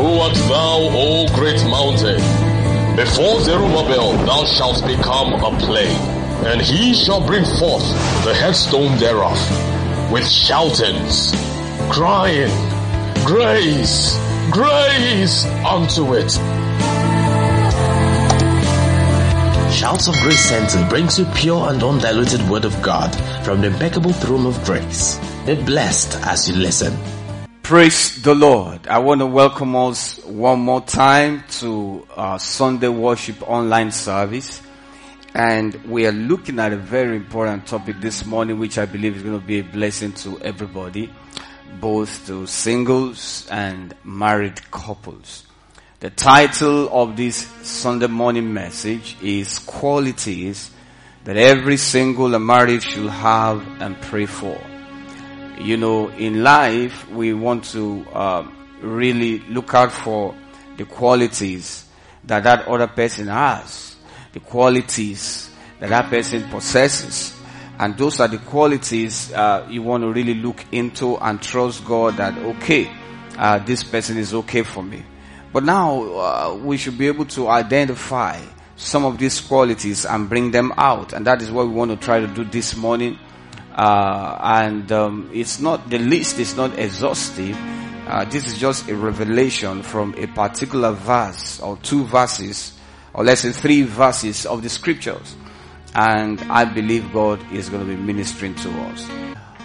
Who art thou, O great mountain? Before Zerubbabel thou shalt become a plain, and he shall bring forth the headstone thereof, with shoutings, crying, Grace, grace unto it. Shouts of Grace Center brings you pure and undiluted word of God from the impeccable throne of grace. Be blessed as you listen. Praise the Lord. I want to welcome us one more time to our Sunday worship online service. And we are looking at a very important topic this morning, which I believe is going to be a blessing to everybody, both to singles and married couples. The title of this Sunday morning message is qualities that every single and married should have and pray for. You know, in life, we want to uh, really look out for the qualities that that other person has, the qualities that that person possesses. And those are the qualities uh, you want to really look into and trust God that, okay, uh, this person is okay for me. But now uh, we should be able to identify some of these qualities and bring them out. And that is what we want to try to do this morning. Uh, and um, it's not, the list is not exhaustive. Uh, this is just a revelation from a particular verse or two verses, or let's say three verses of the scriptures. And I believe God is going to be ministering to us.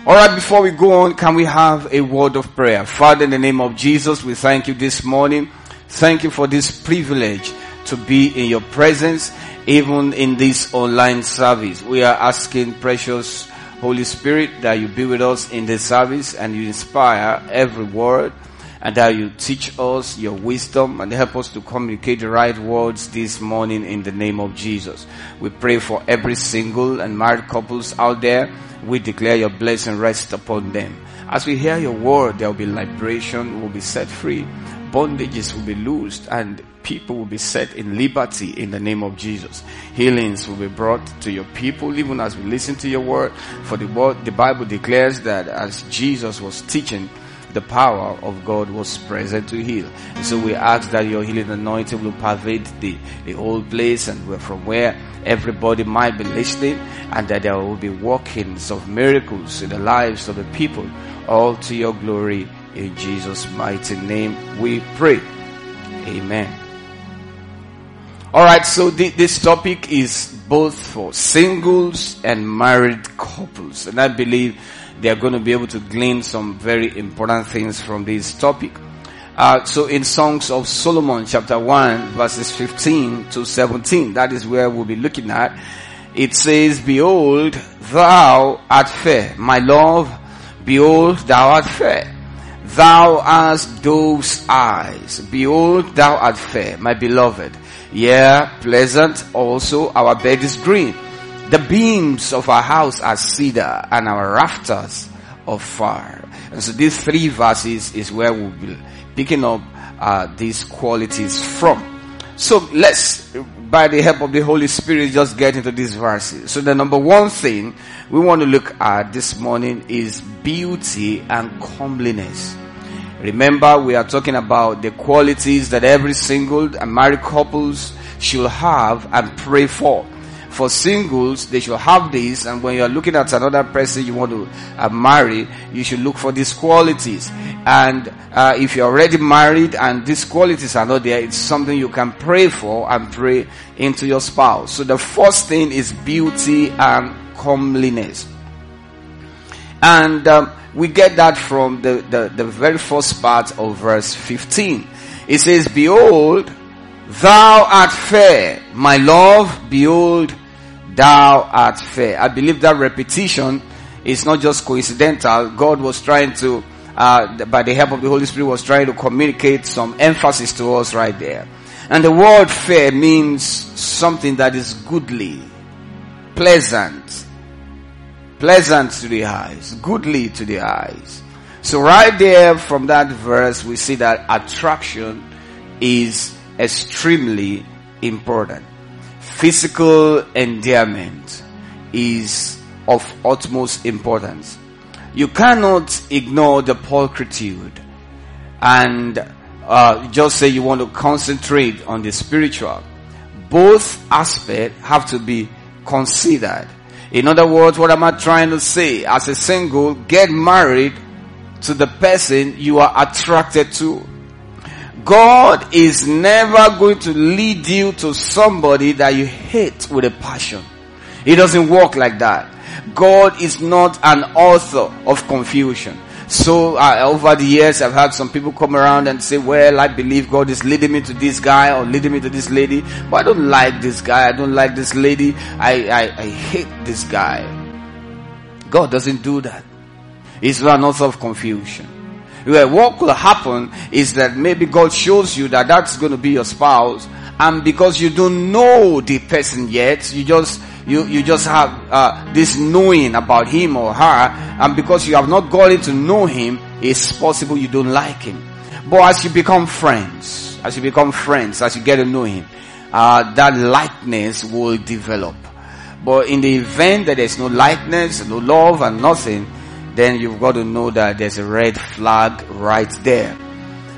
Alright, before we go on, can we have a word of prayer? Father, in the name of Jesus, we thank you this morning. Thank you for this privilege to be in your presence, even in this online service. We are asking precious Holy Spirit that you be with us in this service and you inspire every word and that you teach us your wisdom and help us to communicate the right words this morning in the name of Jesus. We pray for every single and married couples out there. We declare your blessing rest upon them. As we hear your word, there will be liberation, will be set free bondages will be loosed and people will be set in liberty in the name of Jesus. Healings will be brought to your people even as we listen to your word. For the word, the Bible declares that as Jesus was teaching, the power of God was present to heal. And so we ask that your healing anointing will pervade the, the whole place and from where everybody might be listening and that there will be workings of miracles in the lives of the people all to your glory in Jesus' mighty name we pray. Amen. Alright, so th- this topic is both for singles and married couples. And I believe they are going to be able to glean some very important things from this topic. Uh, so in Songs of Solomon chapter 1 verses 15 to 17, that is where we'll be looking at. It says, Behold, thou art fair, my love, behold, thou art fair. Thou hast those eyes. Behold, thou art fair, my beloved. Yeah, pleasant also our bed is green. The beams of our house are cedar and our rafters of fire. And so these three verses is where we'll be picking up uh, these qualities from. So let's, by the help of the Holy Spirit, just get into these verses. So the number one thing we want to look at this morning is beauty and comeliness. Remember, we are talking about the qualities that every single and married couples should have and pray for. For singles, they should have this, and when you are looking at another person you want to uh, marry, you should look for these qualities. And uh, if you're already married and these qualities are not there, it's something you can pray for and pray into your spouse. So the first thing is beauty and comeliness. And um, we get that from the, the, the very first part of verse 15. It says, Behold, thou art fair, my love, behold, thou art fair. I believe that repetition is not just coincidental. God was trying to, uh, by the help of the Holy Spirit, was trying to communicate some emphasis to us right there. And the word fair means something that is goodly, pleasant, pleasant to the eyes, goodly to the eyes. So right there from that verse, we see that attraction is extremely important. Physical endearment is of utmost importance. You cannot ignore the pulchritude and uh, just say you want to concentrate on the spiritual. Both aspects have to be considered. In other words, what am I trying to say? As a single, get married to the person you are attracted to. God is never going to lead you to somebody that you hate with a passion. It doesn't work like that. God is not an author of confusion. So uh, over the years, I've had some people come around and say, "Well, I believe God is leading me to this guy or leading me to this lady, but I don't like this guy. I don't like this lady. I I, I hate this guy." God doesn't do that. It's not an of confusion. What could happen is that maybe God shows you that that's going to be your spouse, and because you don't know the person yet, you just you, you just have uh, this knowing about him or her, and because you have not gotten to know him, it's possible you don't like him. But as you become friends, as you become friends, as you get to know him, uh, that likeness will develop. But in the event that there's no likeness, no love, and nothing, then you've got to know that there's a red flag right there.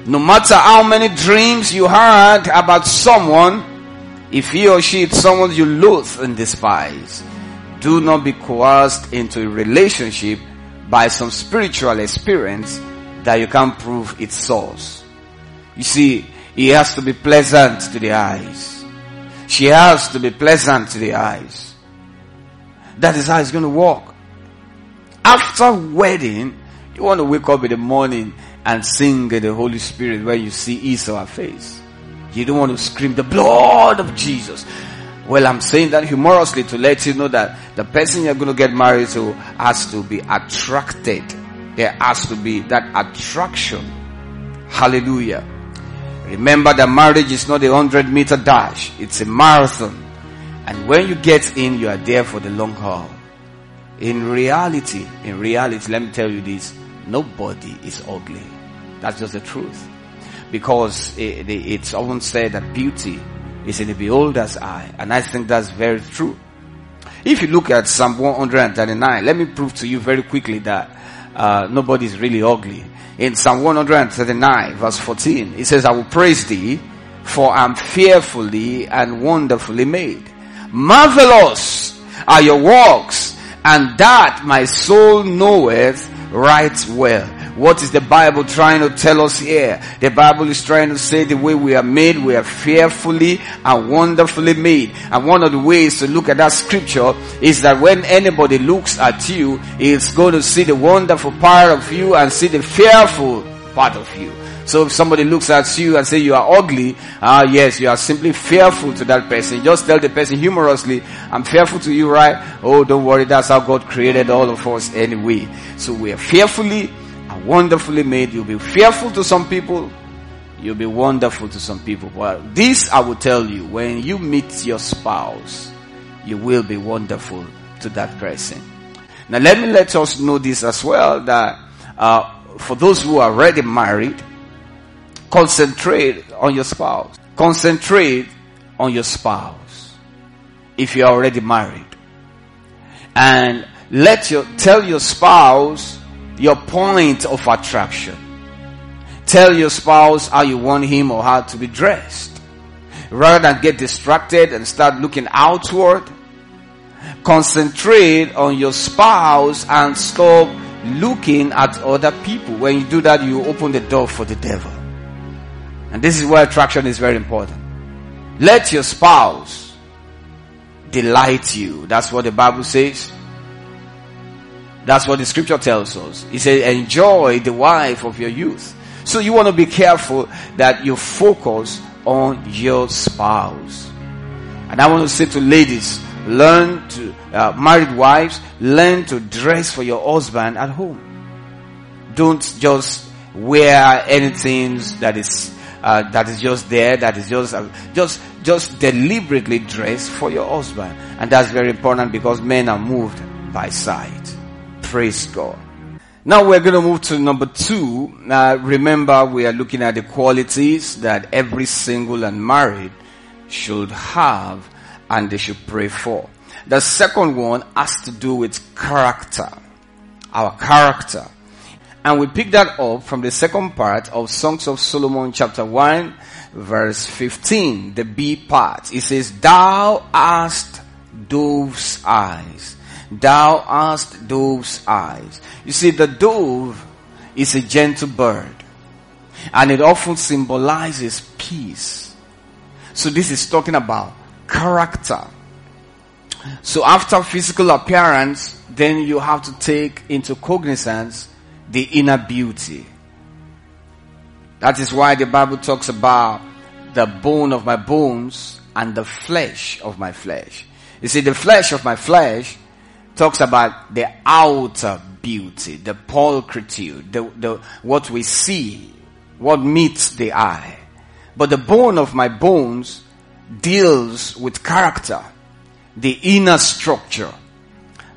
No matter how many dreams you had about someone, if he or she is someone you loathe and despise, do not be coerced into a relationship by some spiritual experience that you can't prove its source. You see, he has to be pleasant to the eyes. She has to be pleasant to the eyes. That is how it's going to work. After wedding, you want to wake up in the morning and sing the Holy Spirit when you see Esau's face. You don't want to scream the blood of Jesus. Well, I'm saying that humorously to let you know that the person you're going to get married to has to be attracted. There has to be that attraction. Hallelujah. Remember that marriage is not a hundred meter dash. It's a marathon. And when you get in, you are there for the long haul. In reality, in reality, let me tell you this, nobody is ugly. That's just the truth because it, it's often said that beauty is in the beholder's eye. And I think that's very true. If you look at Psalm 139, let me prove to you very quickly that uh, nobody is really ugly. In Psalm 139 verse 14, it says, I will praise thee for I'm fearfully and wonderfully made. Marvelous are your works and that my soul knoweth right well. What is the Bible trying to tell us here? The Bible is trying to say the way we are made, we are fearfully and wonderfully made. And one of the ways to look at that scripture is that when anybody looks at you, it's going to see the wonderful part of you and see the fearful part of you. So if somebody looks at you and say you are ugly, ah uh, yes, you are simply fearful to that person. Just tell the person humorously, I'm fearful to you, right? Oh, don't worry, that's how God created all of us anyway. So we are fearfully wonderfully made. You'll be fearful to some people. You'll be wonderful to some people. Well, this I will tell you, when you meet your spouse, you will be wonderful to that person. Now let me let us know this as well that uh, for those who are already married, concentrate on your spouse. Concentrate on your spouse. If you are already married. And let your, tell your spouse your point of attraction. Tell your spouse how you want him or her to be dressed. Rather than get distracted and start looking outward, concentrate on your spouse and stop looking at other people. When you do that, you open the door for the devil. And this is where attraction is very important. Let your spouse delight you. That's what the Bible says. That's what the scripture tells us. He said, enjoy the wife of your youth. So you want to be careful that you focus on your spouse. And I want to say to ladies, learn to, uh, married wives, learn to dress for your husband at home. Don't just wear anything that is, uh, that is just there, that is just, uh, just, just deliberately dress for your husband. And that's very important because men are moved by sight. Praise God. Now we're going to move to number two. Uh, remember, we are looking at the qualities that every single and married should have and they should pray for. The second one has to do with character. Our character. And we pick that up from the second part of Songs of Solomon chapter 1 verse 15, the B part. It says, Thou hast dove's eyes. Thou hast dove's eyes. You see, the dove is a gentle bird. And it often symbolizes peace. So this is talking about character. So after physical appearance, then you have to take into cognizance the inner beauty. That is why the Bible talks about the bone of my bones and the flesh of my flesh. You see, the flesh of my flesh talks about the outer beauty, the pulchritude, the, the, what we see, what meets the eye. But the bone of my bones deals with character, the inner structure,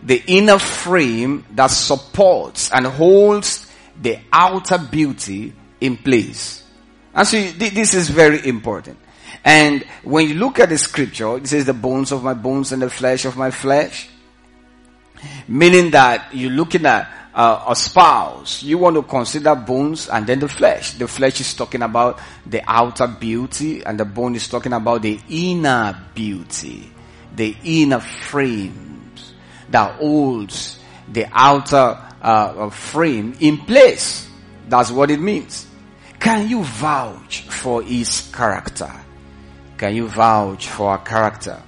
the inner frame that supports and holds the outer beauty in place. And so this is very important. And when you look at the scripture, it says the bones of my bones and the flesh of my flesh. Meaning that you're looking at uh, a spouse, you want to consider bones and then the flesh. The flesh is talking about the outer beauty and the bone is talking about the inner beauty, the inner frames that holds the outer uh, frame in place. That's what it means. Can you vouch for his character? Can you vouch for our character?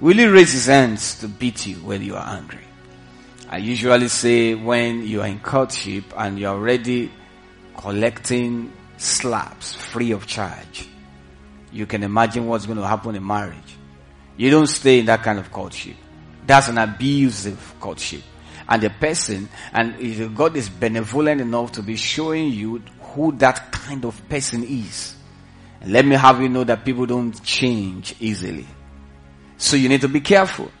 Will he raise his hands to beat you when you are angry? I usually say when you are in courtship and you're already collecting slaps free of charge, you can imagine what's going to happen in marriage. You don't stay in that kind of courtship. That's an abusive courtship. And the person, and if God is benevolent enough to be showing you who that kind of person is. And let me have you know that people don't change easily. So you need to be careful.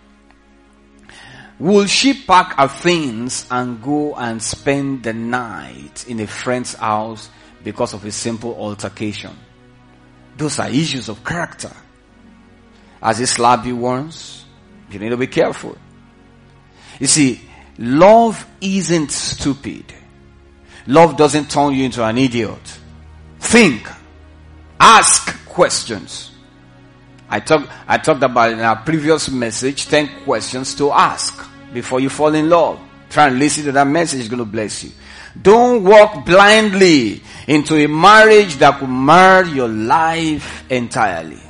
Will she pack her things and go and spend the night in a friend's house because of a simple altercation? Those are issues of character. As slapped you once, you need to be careful. You see, love isn't stupid. Love doesn't turn you into an idiot. Think. Ask questions. I talked, I talked about in our previous message 10 questions to ask before you fall in love. Try and listen to that message. It's to bless you. Don't walk blindly into a marriage that could mar your life entirely.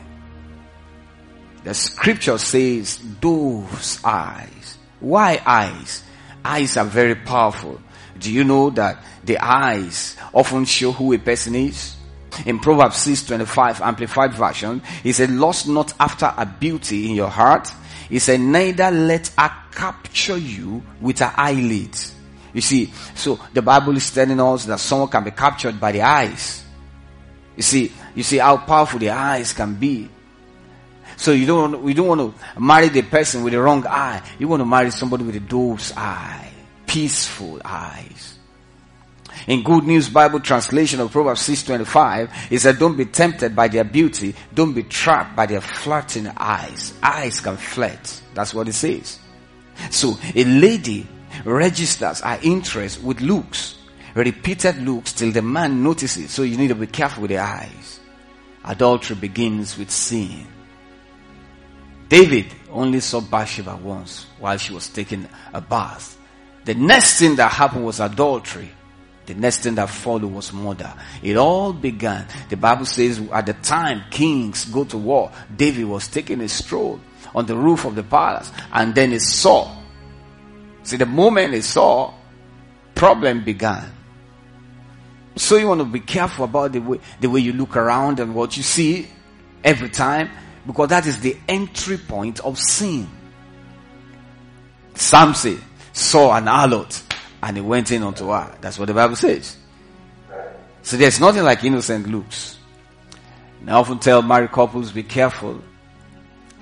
The scripture says those eyes. Why eyes? Eyes are very powerful. Do you know that the eyes often show who a person is? In Proverbs 6:25 amplified version, he said, "Lost not after a beauty in your heart, he said, neither let her capture you with her eyelids. You see, so the Bible is telling us that someone can be captured by the eyes. You see, you see how powerful the eyes can be. So you don't, you don't want to marry the person with the wrong eye. You want to marry somebody with a dove's eye. Peaceful eyes. In Good News Bible translation of Proverbs 6:25, it said, "Don't be tempted by their beauty. Don't be trapped by their flirting eyes. Eyes can flirt. That's what it says. So a lady registers her interest with looks, repeated looks till the man notices. So you need to be careful with the eyes. Adultery begins with sin. David only saw Bathsheba once while she was taking a bath. The next thing that happened was adultery. The next thing that followed was murder. It all began. The Bible says at the time kings go to war, David was taking a stroll on the roof of the palace and then he saw. See, the moment he saw, problem began. So you want to be careful about the way, the way you look around and what you see every time because that is the entry point of sin. Samson saw an harlot and he went in unto her. That's what the Bible says. So there's nothing like innocent looks. And I often tell married couples be careful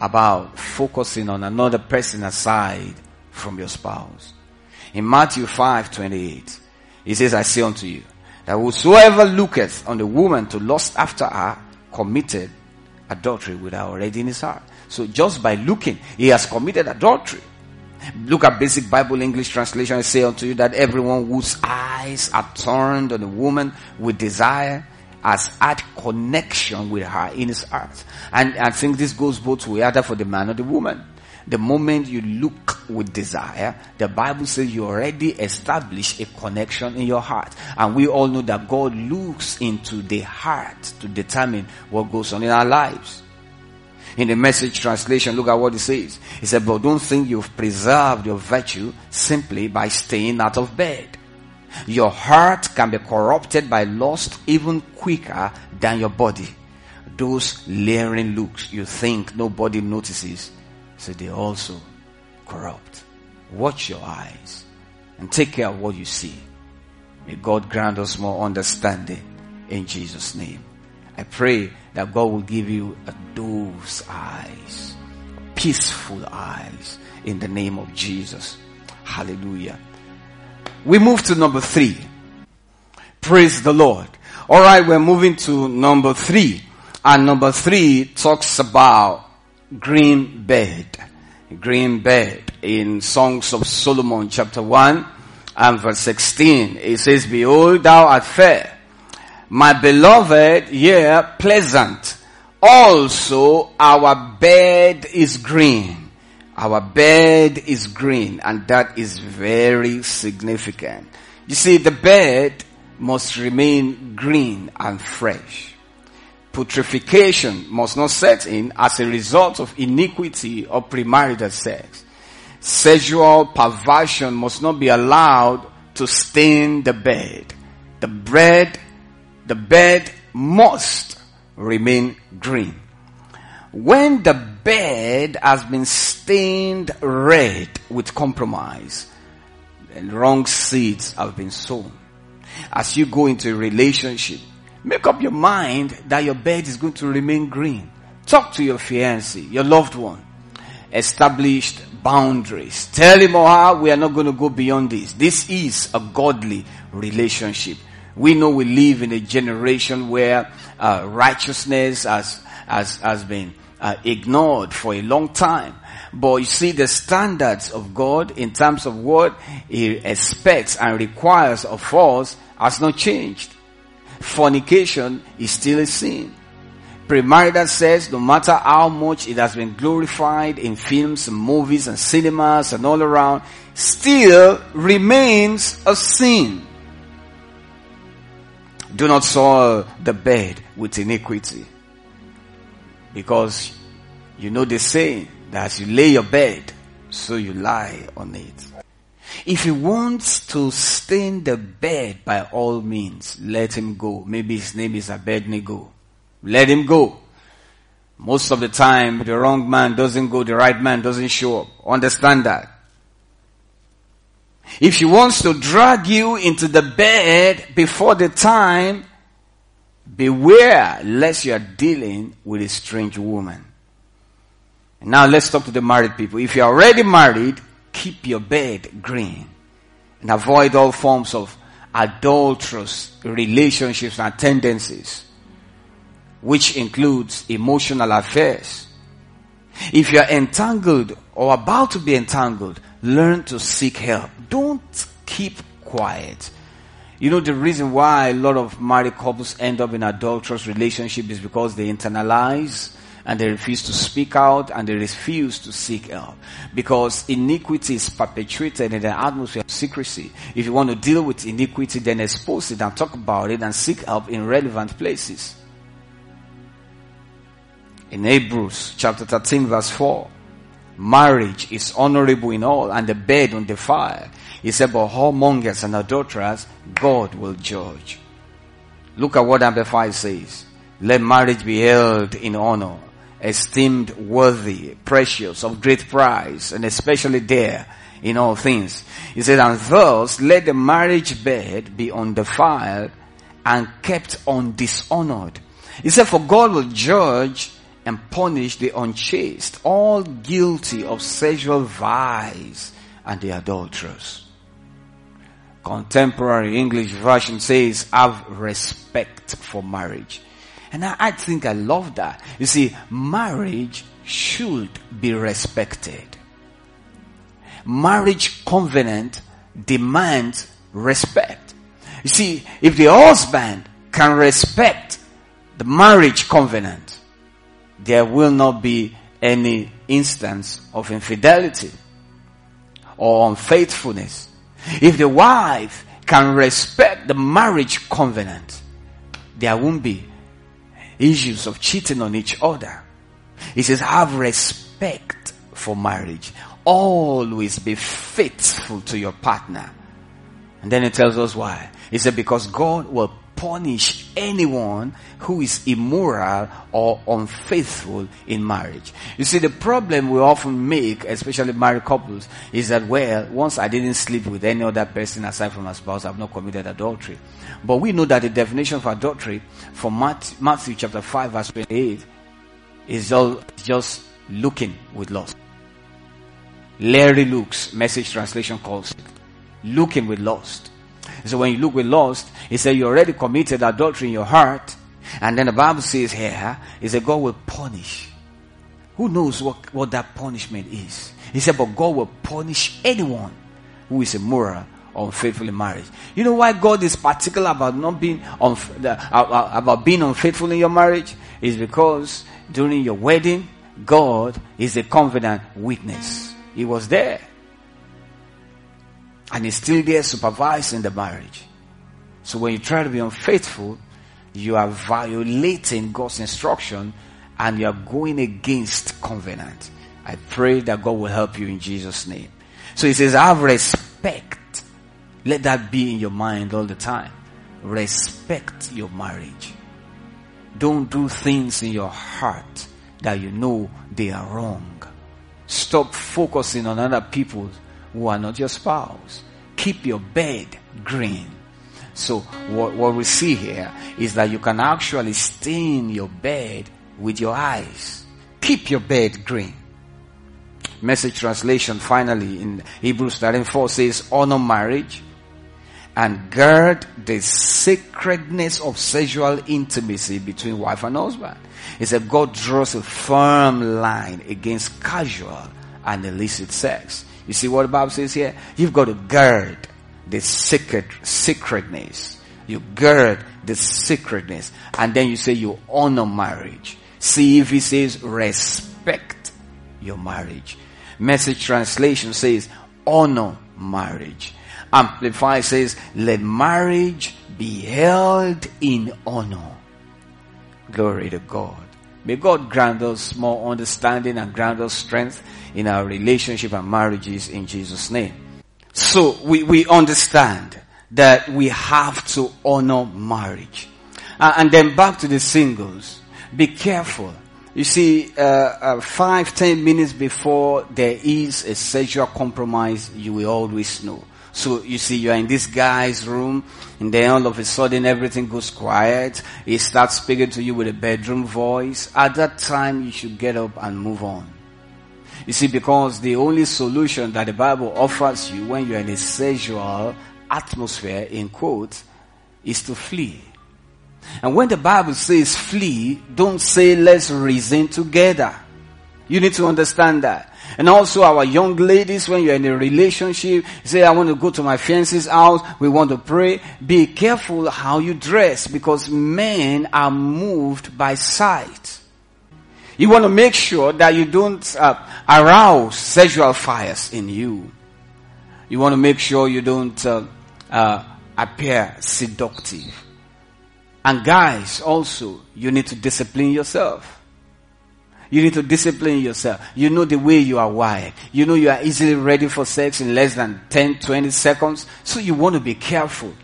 about focusing on another person aside from your spouse. In Matthew 5 28, he says, I say unto you, that whosoever looketh on the woman to lust after her committed adultery with her already in his heart. So just by looking, he has committed adultery. Look at basic Bible English translation. I say unto you that everyone whose eyes are turned on a woman with desire has had connection with her in his heart. And I think this goes both way, either for the man or the woman. The moment you look with desire, the Bible says you already establish a connection in your heart. And we all know that God looks into the heart to determine what goes on in our lives. In the message translation, look at what it says. He said, but don't think you've preserved your virtue simply by staying out of bed. Your heart can be corrupted by lust even quicker than your body. Those leering looks you think nobody notices, so they also corrupt. Watch your eyes and take care of what you see. May God grant us more understanding in Jesus' name. I pray that God will give you a dove's eyes, peaceful eyes in the name of Jesus. Hallelujah. We move to number three. Praise the Lord. Alright, we're moving to number three. And number three talks about green bed. Green bed in Songs of Solomon chapter 1 and verse 16. It says, Behold, thou art fair. My beloved, yea, pleasant. Also, our bed is green. Our bed is green and that is very significant. You see, the bed must remain green and fresh. Putrefaction must not set in as a result of iniquity or premarital sex. Sexual perversion must not be allowed to stain the bed. The bread, the bed must remain green. When the bed has been stained red with compromise, and wrong seeds have been sown. As you go into a relationship, make up your mind that your bed is going to remain green. Talk to your fiancé, your loved one. Established boundaries. Tell him or her we are not going to go beyond this. This is a godly relationship. We know we live in a generation where uh, righteousness has, has, has been uh, ignored for a long time. But you see the standards of God in terms of what He expects and requires of us has not changed. Fornication is still a sin. Premarital says no matter how much it has been glorified in films and movies and cinemas and all around, still remains a sin. Do not soil the bed with iniquity. Because you know the saying that as you lay your bed, so you lie on it. If he wants to stain the bed by all means, let him go. Maybe his name is Abednego. Let him go. Most of the time, the wrong man doesn't go, the right man doesn't show up. Understand that. If she wants to drag you into the bed before the time, beware lest you are dealing with a strange woman. Now let's talk to the married people. If you're already married, keep your bed green and avoid all forms of adulterous relationships and tendencies, which includes emotional affairs. If you're entangled or about to be entangled, learn to seek help. Don't keep quiet. You know, the reason why a lot of married couples end up in adulterous relationship is because they internalize and they refuse to speak out and they refuse to seek help. Because iniquity is perpetuated in the atmosphere of secrecy. If you want to deal with iniquity, then expose it and talk about it and seek help in relevant places. In Hebrews chapter 13 verse 4, marriage is honorable in all and the bed undefiled. He said, but whoremongers and adulterers, God will judge. Look at what Amplified says. Let marriage be held in honor, esteemed worthy, precious, of great price, and especially there in all things. He said, and thus let the marriage bed be undefiled and kept undishonored. He said, for God will judge and punish the unchaste, all guilty of sexual vice and the adulterers. Contemporary English version says, have respect for marriage. And I, I think I love that. You see, marriage should be respected. marriage covenant demands respect. You see, if the husband can respect the marriage covenant, there will not be any instance of infidelity or unfaithfulness. If the wife can respect the marriage covenant, there won't be issues of cheating on each other. He says, have respect for marriage. Always be faithful to your partner. And then he tells us why. He said, because God will punish anyone who is immoral or unfaithful in marriage. You see, the problem we often make, especially married couples, is that, well, once I didn't sleep with any other person aside from my spouse, I've not committed adultery. But we know that the definition of adultery from Matthew, chapter 5 verse 28 is all just looking with lust. Larry Luke's message translation calls it looking with lust. So when you look with lust, he said you already committed adultery in your heart. And then the Bible says here, is said God will punish. Who knows what, what that punishment is? He said, but God will punish anyone who is immoral or unfaithful in marriage. You know why God is particular about not being unf- about being unfaithful in your marriage? Is because during your wedding, God is a confident witness. He was there. And he's still there supervising the marriage. So when you try to be unfaithful, you are violating God's instruction and you are going against covenant. I pray that God will help you in Jesus' name. So he says, have respect. Let that be in your mind all the time. Respect your marriage. Don't do things in your heart that you know they are wrong. Stop focusing on other people who are not your spouse. Keep your bed green. So what, what we see here is that you can actually stain your bed with your eyes. Keep your bed green. Message translation finally in Hebrews 13 4 says, honor marriage and guard the sacredness of sexual intimacy between wife and husband. He said God draws a firm line against casual and illicit sex. You see what the Bible says here? You've got to guard the secret, sacredness. You guard the sacredness. And then you say you honor marriage. See if he says respect your marriage. Message translation says honor marriage. Amplify says let marriage be held in honor. Glory to God. May God grant us more understanding and grant us strength in our relationship and marriages in Jesus' name. So we, we understand that we have to honor marriage. Uh, and then back to the singles. Be careful. You see, uh, uh, five, ten minutes before there is a sexual compromise, you will always know. So you see, you are in this guy's room, and then all of a sudden everything goes quiet. He starts speaking to you with a bedroom voice. At that time, you should get up and move on. You see, because the only solution that the Bible offers you when you're in a sexual atmosphere, in quotes, is to flee. And when the Bible says flee, don't say let's reason together. You need to understand that. And also our young ladies, when you're in a relationship, say, I want to go to my fiance's house, we want to pray. Be careful how you dress because men are moved by sight. You want to make sure that you don't uh, arouse sexual fires in you. You want to make sure you don't uh, uh, appear seductive. And guys, also, you need to discipline yourself. You need to discipline yourself. You know the way you are wired. You know you are easily ready for sex in less than 10, 20 seconds. So you want to be careful.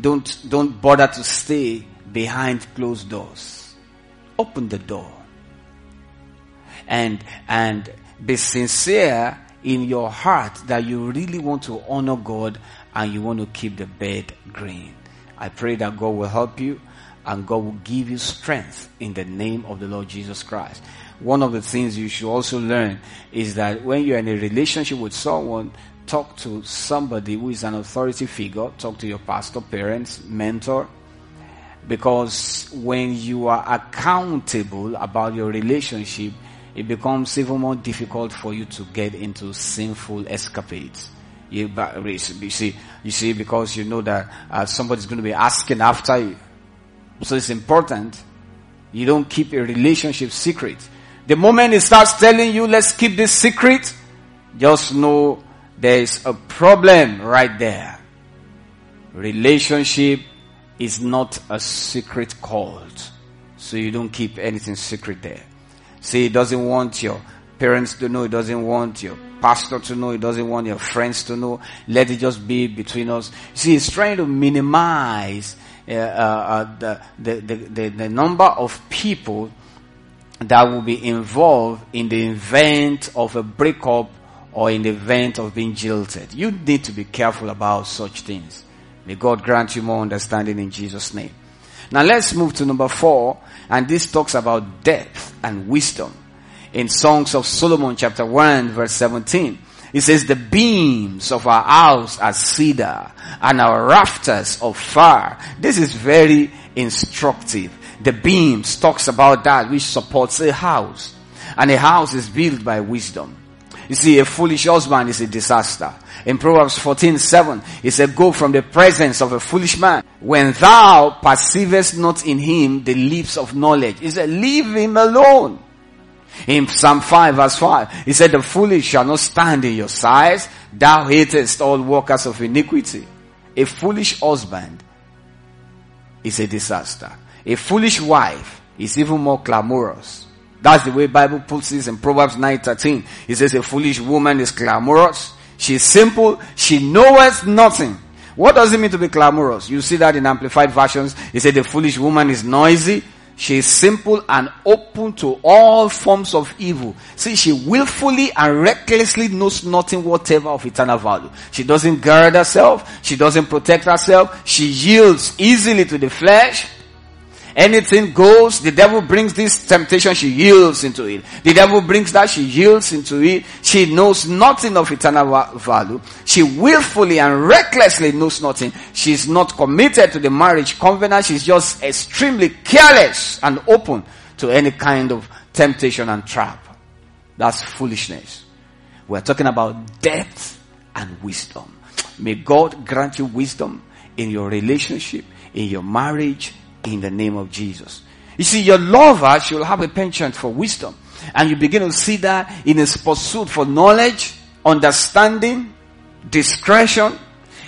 Don't, don't bother to stay behind closed doors. Open the door. And, and be sincere in your heart that you really want to honor God and you want to keep the bed green. I pray that God will help you and God will give you strength in the name of the Lord Jesus Christ. One of the things you should also learn is that when you're in a relationship with someone, talk to somebody who is an authority figure, talk to your pastor, parents, mentor, because when you are accountable about your relationship, it becomes even more difficult for you to get into sinful escapades. You, you see, you see, because you know that uh, somebody's going to be asking after you. So it's important you don't keep a relationship secret. The moment it starts telling you, let's keep this secret, just know there is a problem right there. Relationship is not a secret cult. So you don't keep anything secret there. See, he doesn't want your parents to know. He doesn't want your pastor to know. He doesn't want your friends to know. Let it just be between us. See, he's trying to minimize Uh, uh, uh, the, the, the, the number of people that will be involved in the event of a breakup or in the event of being jilted. You need to be careful about such things. May God grant you more understanding in Jesus' name. Now let's move to number four, and this talks about depth and wisdom. In Songs of Solomon chapter 1 verse 17, it says the beams of our house are cedar and our rafters of fir. This is very instructive. The beams talks about that which supports a house. And a house is built by wisdom. You see, a foolish husband is a disaster. In Proverbs 14, 7, it said, go from the presence of a foolish man. When thou perceivest not in him the lips of knowledge. He said, leave him alone. In Psalm 5 verse 5, he said, the foolish shall not stand in your sight. Thou hatest all workers of iniquity. A foolish husband is a disaster. A foolish wife is even more clamorous. That's the way Bible puts it in Proverbs 9:13. It says a foolish woman is clamorous. She's simple. She knoweth nothing. What does it mean to be clamorous? You see that in amplified versions. It said the foolish woman is noisy. She is simple and open to all forms of evil. See, she willfully and recklessly knows nothing whatever of eternal value. She doesn't guard herself. She doesn't protect herself. She yields easily to the flesh. Anything goes. The devil brings this temptation, she yields into it. The devil brings that, she yields into it. She knows nothing of eternal value. She willfully and recklessly knows nothing. She's not committed to the marriage covenant. She's just extremely careless and open to any kind of temptation and trap. That's foolishness. We're talking about depth and wisdom. May God grant you wisdom in your relationship, in your marriage, in the name of Jesus. You see, your lover should have a penchant for wisdom. And you begin to see that in his pursuit for knowledge, understanding, discretion.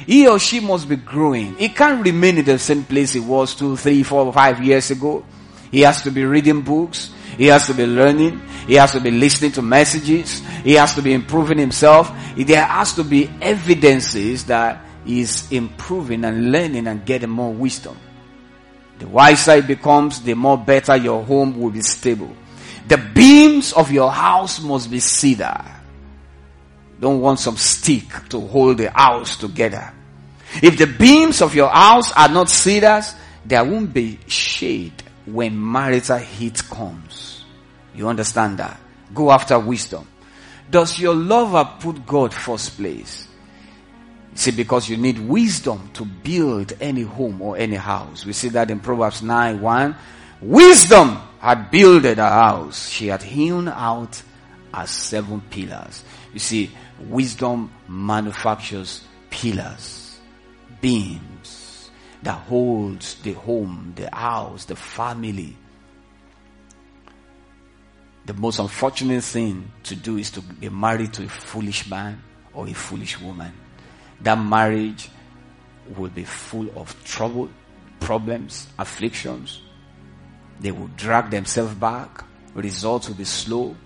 He or she must be growing. He can't remain in the same place he was two, three, four, five years ago. He has to be reading books. He has to be learning. He has to be listening to messages. He has to be improving himself. There has to be evidences that he's improving and learning and getting more wisdom. The wiser it becomes, the more better your home will be stable. The beams of your house must be cedar. Don't want some stick to hold the house together. If the beams of your house are not cedars, there won't be shade when marital heat comes. You understand that? Go after wisdom. Does your lover put God first place? See, because you need wisdom to build any home or any house. We see that in Proverbs 9 1. Wisdom had builded a house. She had hewn out as seven pillars. You see, wisdom manufactures pillars, beams that holds the home, the house, the family. The most unfortunate thing to do is to be married to a foolish man or a foolish woman that marriage will be full of trouble, problems, afflictions. They will drag themselves back. Results will be slow.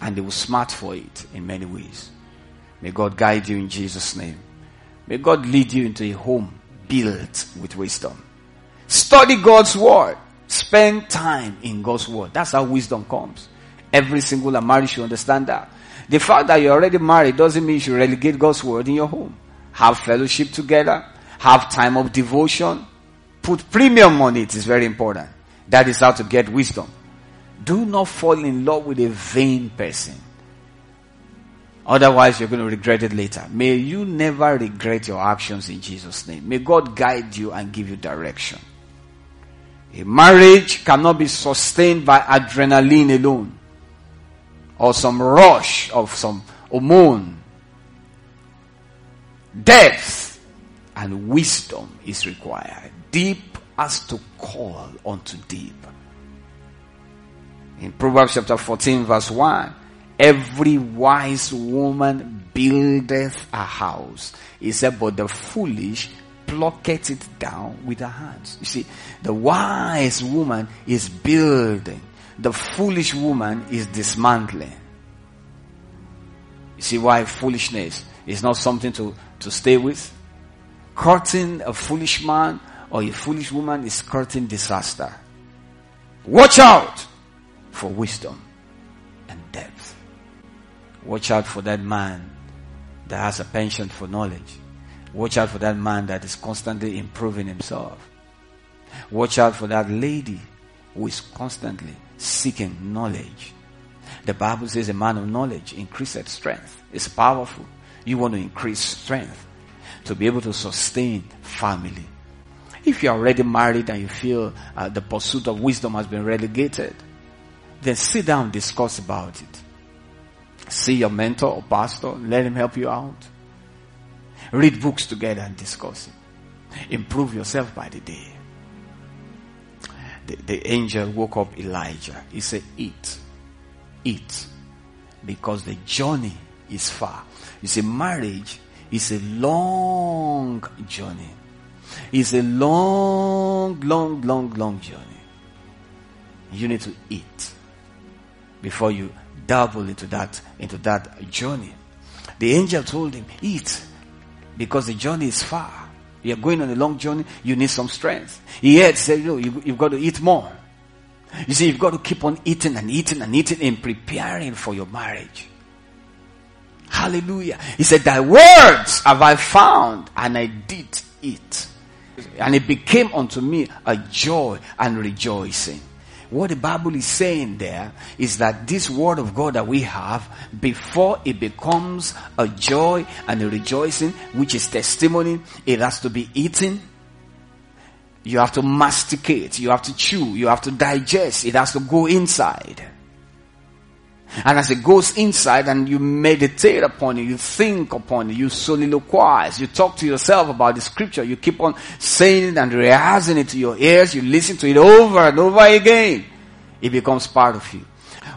And they will smart for it in many ways. May God guide you in Jesus' name. May God lead you into a home built with wisdom. Study God's word. Spend time in God's word. That's how wisdom comes. Every single marriage should understand that. The fact that you're already married doesn't mean you should relegate God's word in your home. Have fellowship together. Have time of devotion. Put premium on it is very important. That is how to get wisdom. Do not fall in love with a vain person. Otherwise, you're going to regret it later. May you never regret your actions in Jesus' name. May God guide you and give you direction. A marriage cannot be sustained by adrenaline alone. Or some rush of some hormone. Depth and wisdom is required. Deep as to call unto deep. In Proverbs chapter 14 verse 1, every wise woman buildeth a house. He said, but the foolish plucketh it down with her hands. You see, the wise woman is building. The foolish woman is dismantling. You see why foolishness is not something to, to stay with? Courting a foolish man or a foolish woman is courting disaster. Watch out for wisdom and depth. Watch out for that man that has a penchant for knowledge. Watch out for that man that is constantly improving himself. Watch out for that lady who is constantly seeking knowledge. The Bible says a man of knowledge increases strength. It's powerful. You want to increase strength to be able to sustain family. If you are already married and you feel uh, the pursuit of wisdom has been relegated, then sit down, discuss about it. See your mentor or pastor, let him help you out. Read books together and discuss it. Improve yourself by the day. The, the angel woke up Elijah. He said, eat, eat, because the journey is far. You see, marriage is a long journey. It's a long, long, long, long journey. You need to eat before you dabble into that, into that journey. The angel told him, eat because the journey is far. You're going on a long journey, you need some strength. He had said, you, you, you've got to eat more. You see, you've got to keep on eating and eating and eating and preparing for your marriage. Hallelujah. He said, thy words have I found and I did eat. And it became unto me a joy and rejoicing. What the Bible is saying there is that this word of God that we have, before it becomes a joy and a rejoicing, which is testimony, it has to be eaten. You have to masticate, you have to chew, you have to digest, it has to go inside. And as it goes inside and you meditate upon it, you think upon it, you soliloquize, you talk to yourself about the scripture, you keep on saying it and rehearsing it to your ears, you listen to it over and over again. It becomes part of you.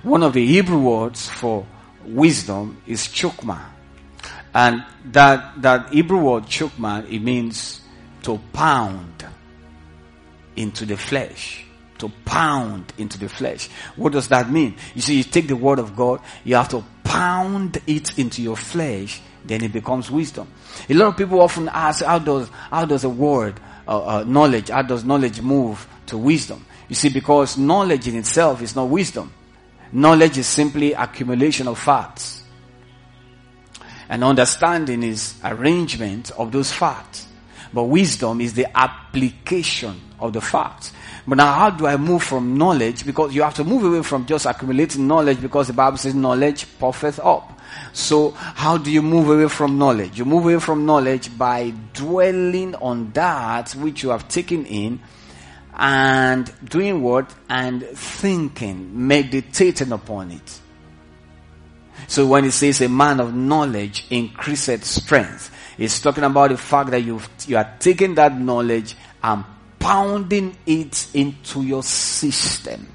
One of the Hebrew words for wisdom is chokmah. And that, that Hebrew word chokmah, it means to pound into the flesh to pound into the flesh. What does that mean? You see, you take the word of God, you have to pound it into your flesh, then it becomes wisdom. A lot of people often ask, how does, how does a word, uh, uh, knowledge, how does knowledge move to wisdom? You see, because knowledge in itself is not wisdom. Knowledge is simply accumulation of facts. And understanding is arrangement of those facts. But wisdom is the application of the facts. But now how do I move from knowledge? Because you have to move away from just accumulating knowledge because the Bible says knowledge puffeth up. So how do you move away from knowledge? You move away from knowledge by dwelling on that which you have taken in and doing what? And thinking, meditating upon it. So when it says a man of knowledge increaseth strength, it's talking about the fact that you you are taking that knowledge and pounding it into your system.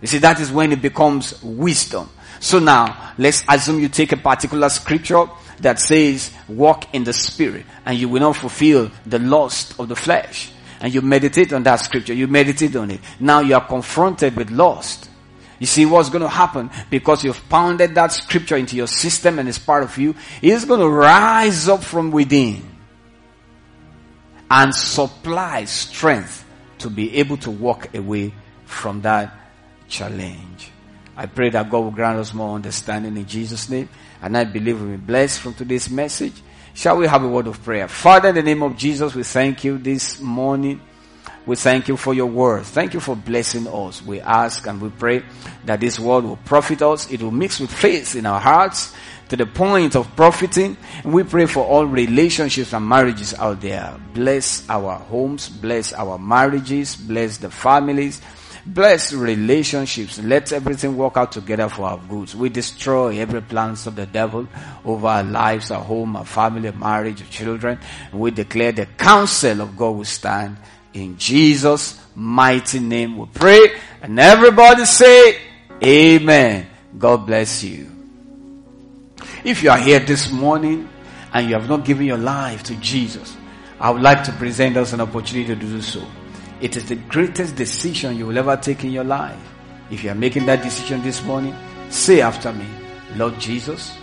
You see, that is when it becomes wisdom. So now, let's assume you take a particular scripture that says, walk in the spirit, and you will not fulfill the lust of the flesh. And you meditate on that scripture, you meditate on it. Now you are confronted with lust. You see what's going to happen because you've pounded that scripture into your system and it's part of you. It's going to rise up from within and supply strength to be able to walk away from that challenge. I pray that God will grant us more understanding in Jesus' name. And I believe we'll be blessed from today's message. Shall we have a word of prayer? Father, in the name of Jesus, we thank you this morning. We thank you for your word. Thank you for blessing us. We ask and we pray that this word will profit us. It will mix with faith in our hearts to the point of profiting. We pray for all relationships and marriages out there. Bless our homes, bless our marriages, bless the families, Bless relationships. Let everything work out together for our goods. We destroy every plans of the devil over our lives, our home, our family, marriage, our children. We declare the counsel of God will stand in Jesus' mighty name. We pray and everybody say amen. God bless you. If you are here this morning and you have not given your life to Jesus, I would like to present us an opportunity to do so. It is the greatest decision you will ever take in your life. If you are making that decision this morning, say after me, Lord Jesus,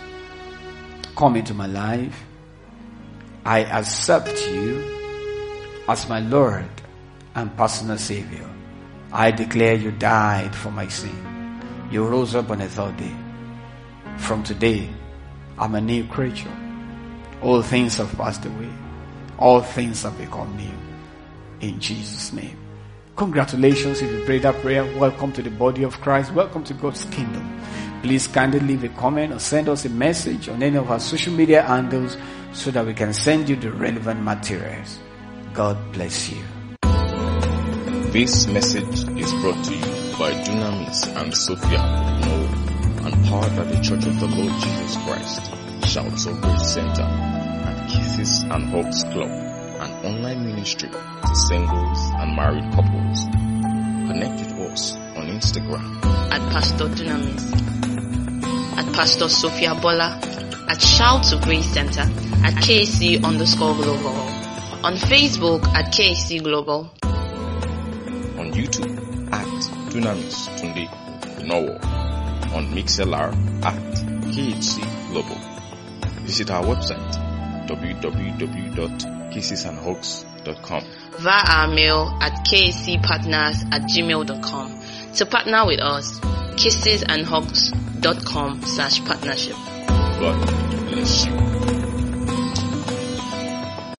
come into my life. I accept you as my Lord and personal Savior. I declare you died for my sin. You rose up on the third day. From today, I'm a new creature. All things have passed away. All things have become new in Jesus' name. Congratulations if you prayed that prayer. Welcome to the body of Christ. Welcome to God's kingdom. Please kindly leave a comment or send us a message on any of our social media handles so that we can send you the relevant materials. God bless you. This message is brought to you by Dunamis and Sophia powered by the Church of the Lord Jesus Christ, Shouts of Grace Center, and Kisses and Hugs Club an online ministry to singles and married couples. Connect with us on Instagram. At Pastor Dunamis, at Pastor Sophia Bola, at Shout to Grace Center, at KC underscore global, on Facebook at KC Global, on YouTube at Dunamis Tunde Nowo, on Mixlr at KHC Global. Visit our website www kissesandhugs.com. Via our mail at kscpartners at gmail.com. To partner with us, kissesandhugs.com slash partnership. God bless you.